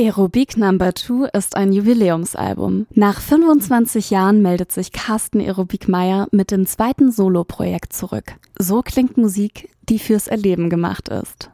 Aerobic Number 2 ist ein Jubiläumsalbum. Nach 25 Jahren meldet sich Carsten Aerobic Meyer mit dem zweiten Soloprojekt zurück. So klingt Musik, die fürs Erleben gemacht ist.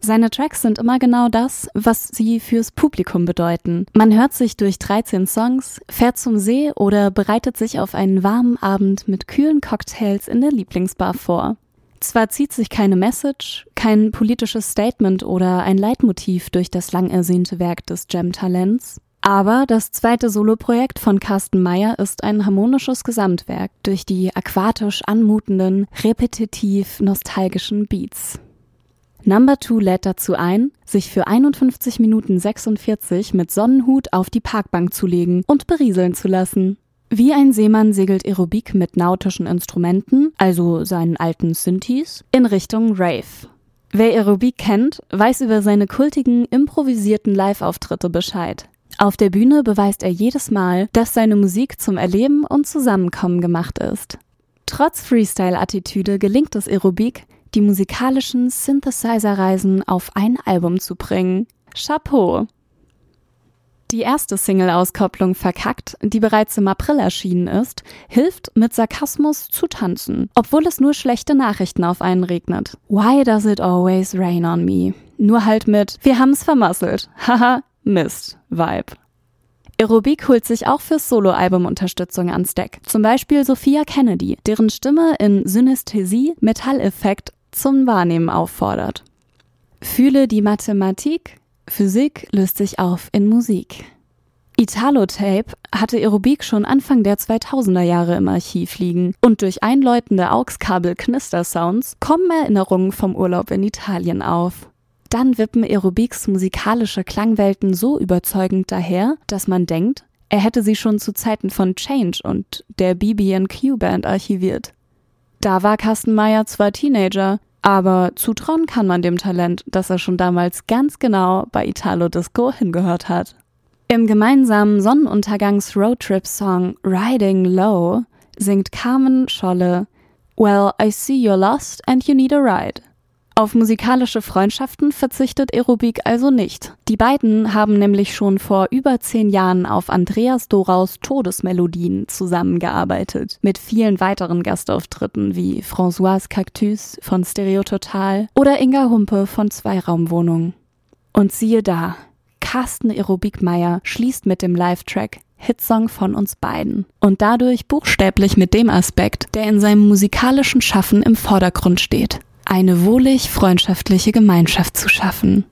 Seine Tracks sind immer genau das, was sie fürs Publikum bedeuten. Man hört sich durch 13 Songs, fährt zum See oder bereitet sich auf einen warmen Abend mit kühlen Cocktails in der Lieblingsbar vor. Zwar zieht sich keine Message, kein politisches Statement oder ein Leitmotiv durch das lang ersehnte Werk des Jam-Talents, aber das zweite Soloprojekt von Carsten Meyer ist ein harmonisches Gesamtwerk durch die aquatisch anmutenden, repetitiv nostalgischen Beats. Number 2 lädt dazu ein, sich für 51 Minuten 46 mit Sonnenhut auf die Parkbank zu legen und berieseln zu lassen. Wie ein Seemann segelt Aerobik mit nautischen Instrumenten, also seinen alten Synthes, in Richtung Rave. Wer Aerobik kennt, weiß über seine kultigen, improvisierten Live-Auftritte Bescheid. Auf der Bühne beweist er jedes Mal, dass seine Musik zum Erleben und Zusammenkommen gemacht ist. Trotz Freestyle-Attitüde gelingt es Aerobik, die musikalischen Synthesizer-Reisen auf ein Album zu bringen. Chapeau! Die erste Single-Auskopplung Verkackt, die bereits im April erschienen ist, hilft, mit Sarkasmus zu tanzen, obwohl es nur schlechte Nachrichten auf einen regnet. Why does it always rain on me? Nur halt mit Wir haben's vermasselt. Haha, Mist, Vibe. Aerobik holt sich auch fürs Soloalbum Unterstützung ans Deck. Zum Beispiel Sophia Kennedy, deren Stimme in Synästhesie Metalleffekt zum Wahrnehmen auffordert. Fühle die Mathematik, Physik löst sich auf in Musik. Italo-Tape hatte Aerobik schon Anfang der 2000er Jahre im Archiv liegen und durch einläutende AUX-Kabel-Knister-Sounds kommen Erinnerungen vom Urlaub in Italien auf. Dann wippen Aerobiks musikalische Klangwelten so überzeugend daher, dass man denkt, er hätte sie schon zu Zeiten von Change und der BB&Q Band archiviert. Da war Carsten Meyer zwar Teenager, aber zutrauen kann man dem Talent, dass er schon damals ganz genau bei Italo Disco hingehört hat. Im gemeinsamen Sonnenuntergangs-Roadtrip-Song Riding Low singt Carmen Scholle Well, I see you're lost and you need a ride. Auf musikalische Freundschaften verzichtet Aerobik also nicht. Die beiden haben nämlich schon vor über zehn Jahren auf Andreas Doraus Todesmelodien zusammengearbeitet, mit vielen weiteren Gastauftritten wie Françoise Cactus von Stereototal oder Inga Humpe von Zweiraumwohnung. Und siehe da, Carsten Aerobikmeier schließt mit dem Live-Track Hitsong von uns beiden und dadurch buchstäblich mit dem Aspekt, der in seinem musikalischen Schaffen im Vordergrund steht eine wohlig freundschaftliche Gemeinschaft zu schaffen.